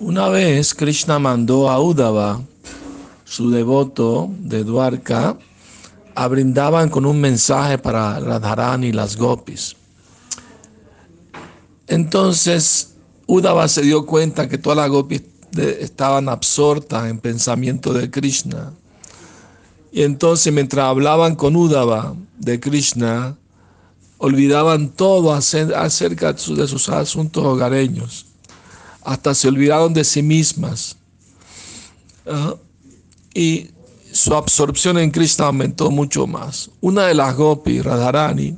Una vez Krishna mandó a Udava, su devoto de Dwarka, a brindaban con un mensaje para Radharani y las gopis. Entonces Udava se dio cuenta que todas las gopis estaban absortas en pensamiento de Krishna. Y entonces mientras hablaban con Udava de Krishna, olvidaban todo acerca de sus asuntos hogareños. Hasta se olvidaron de sí mismas. ¿ah? Y su absorción en Krishna aumentó mucho más. Una de las gopis, Radharani,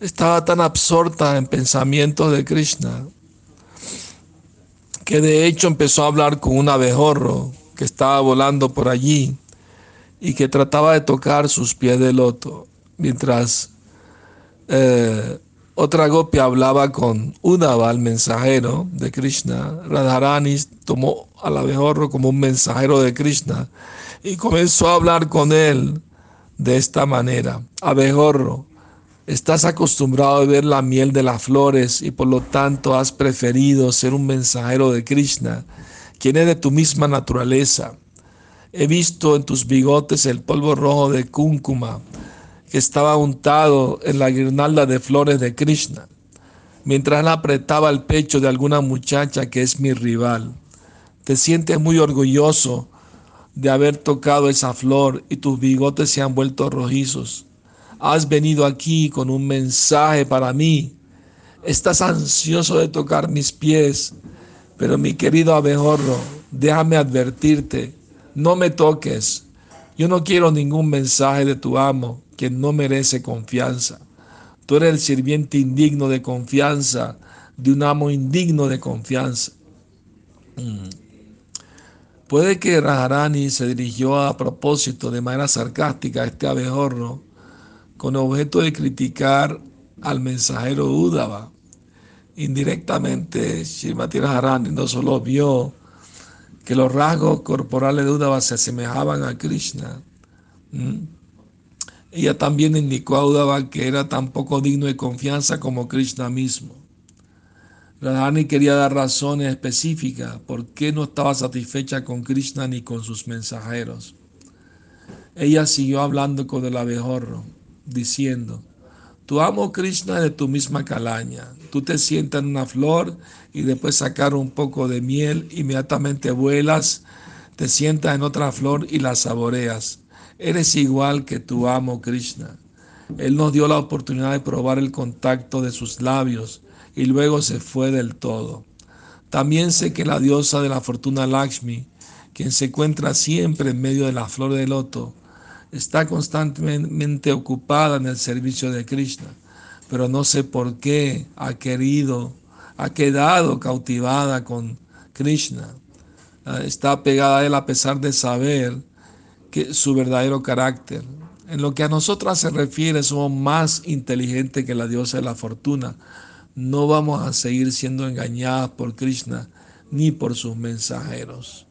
estaba tan absorta en pensamientos de Krishna que de hecho empezó a hablar con un abejorro que estaba volando por allí y que trataba de tocar sus pies de loto, mientras eh, otra gopi hablaba con Udava, el mensajero de Krishna. Radharani tomó al abejorro como un mensajero de Krishna y comenzó a hablar con él de esta manera. Abejorro, Estás acostumbrado a ver la miel de las flores y por lo tanto has preferido ser un mensajero de Krishna, quien es de tu misma naturaleza. He visto en tus bigotes el polvo rojo de Kunkuma que estaba untado en la guirnalda de flores de Krishna, mientras él apretaba el pecho de alguna muchacha que es mi rival. Te sientes muy orgulloso de haber tocado esa flor y tus bigotes se han vuelto rojizos has venido aquí con un mensaje para mí. Estás ansioso de tocar mis pies, pero mi querido abejorro, déjame advertirte, no me toques. Yo no quiero ningún mensaje de tu amo que no merece confianza. Tú eres el sirviente indigno de confianza, de un amo indigno de confianza. Mm. Puede que Rajarani se dirigió a propósito de manera sarcástica a este abejorro con objeto de criticar al mensajero Udava. Indirectamente, Shrimati Radharani no solo vio que los rasgos corporales de Udava se asemejaban a Krishna, ella también indicó a Udava que era tan poco digno de confianza como Krishna mismo. Radharani quería dar razones específicas por qué no estaba satisfecha con Krishna ni con sus mensajeros. Ella siguió hablando con el abejorro diciendo, tu amo Krishna de tu misma calaña. Tú te sientas en una flor y después sacar un poco de miel, inmediatamente vuelas, te sientas en otra flor y la saboreas. Eres igual que tu amo Krishna. Él nos dio la oportunidad de probar el contacto de sus labios y luego se fue del todo. También sé que la diosa de la fortuna Lakshmi, quien se encuentra siempre en medio de la flor de loto, está constantemente ocupada en el servicio de Krishna, pero no sé por qué ha querido, ha quedado cautivada con Krishna. Ah, está pegada a él a pesar de saber que su verdadero carácter. En lo que a nosotras se refiere, somos más inteligentes que la diosa de la fortuna. No vamos a seguir siendo engañadas por Krishna ni por sus mensajeros.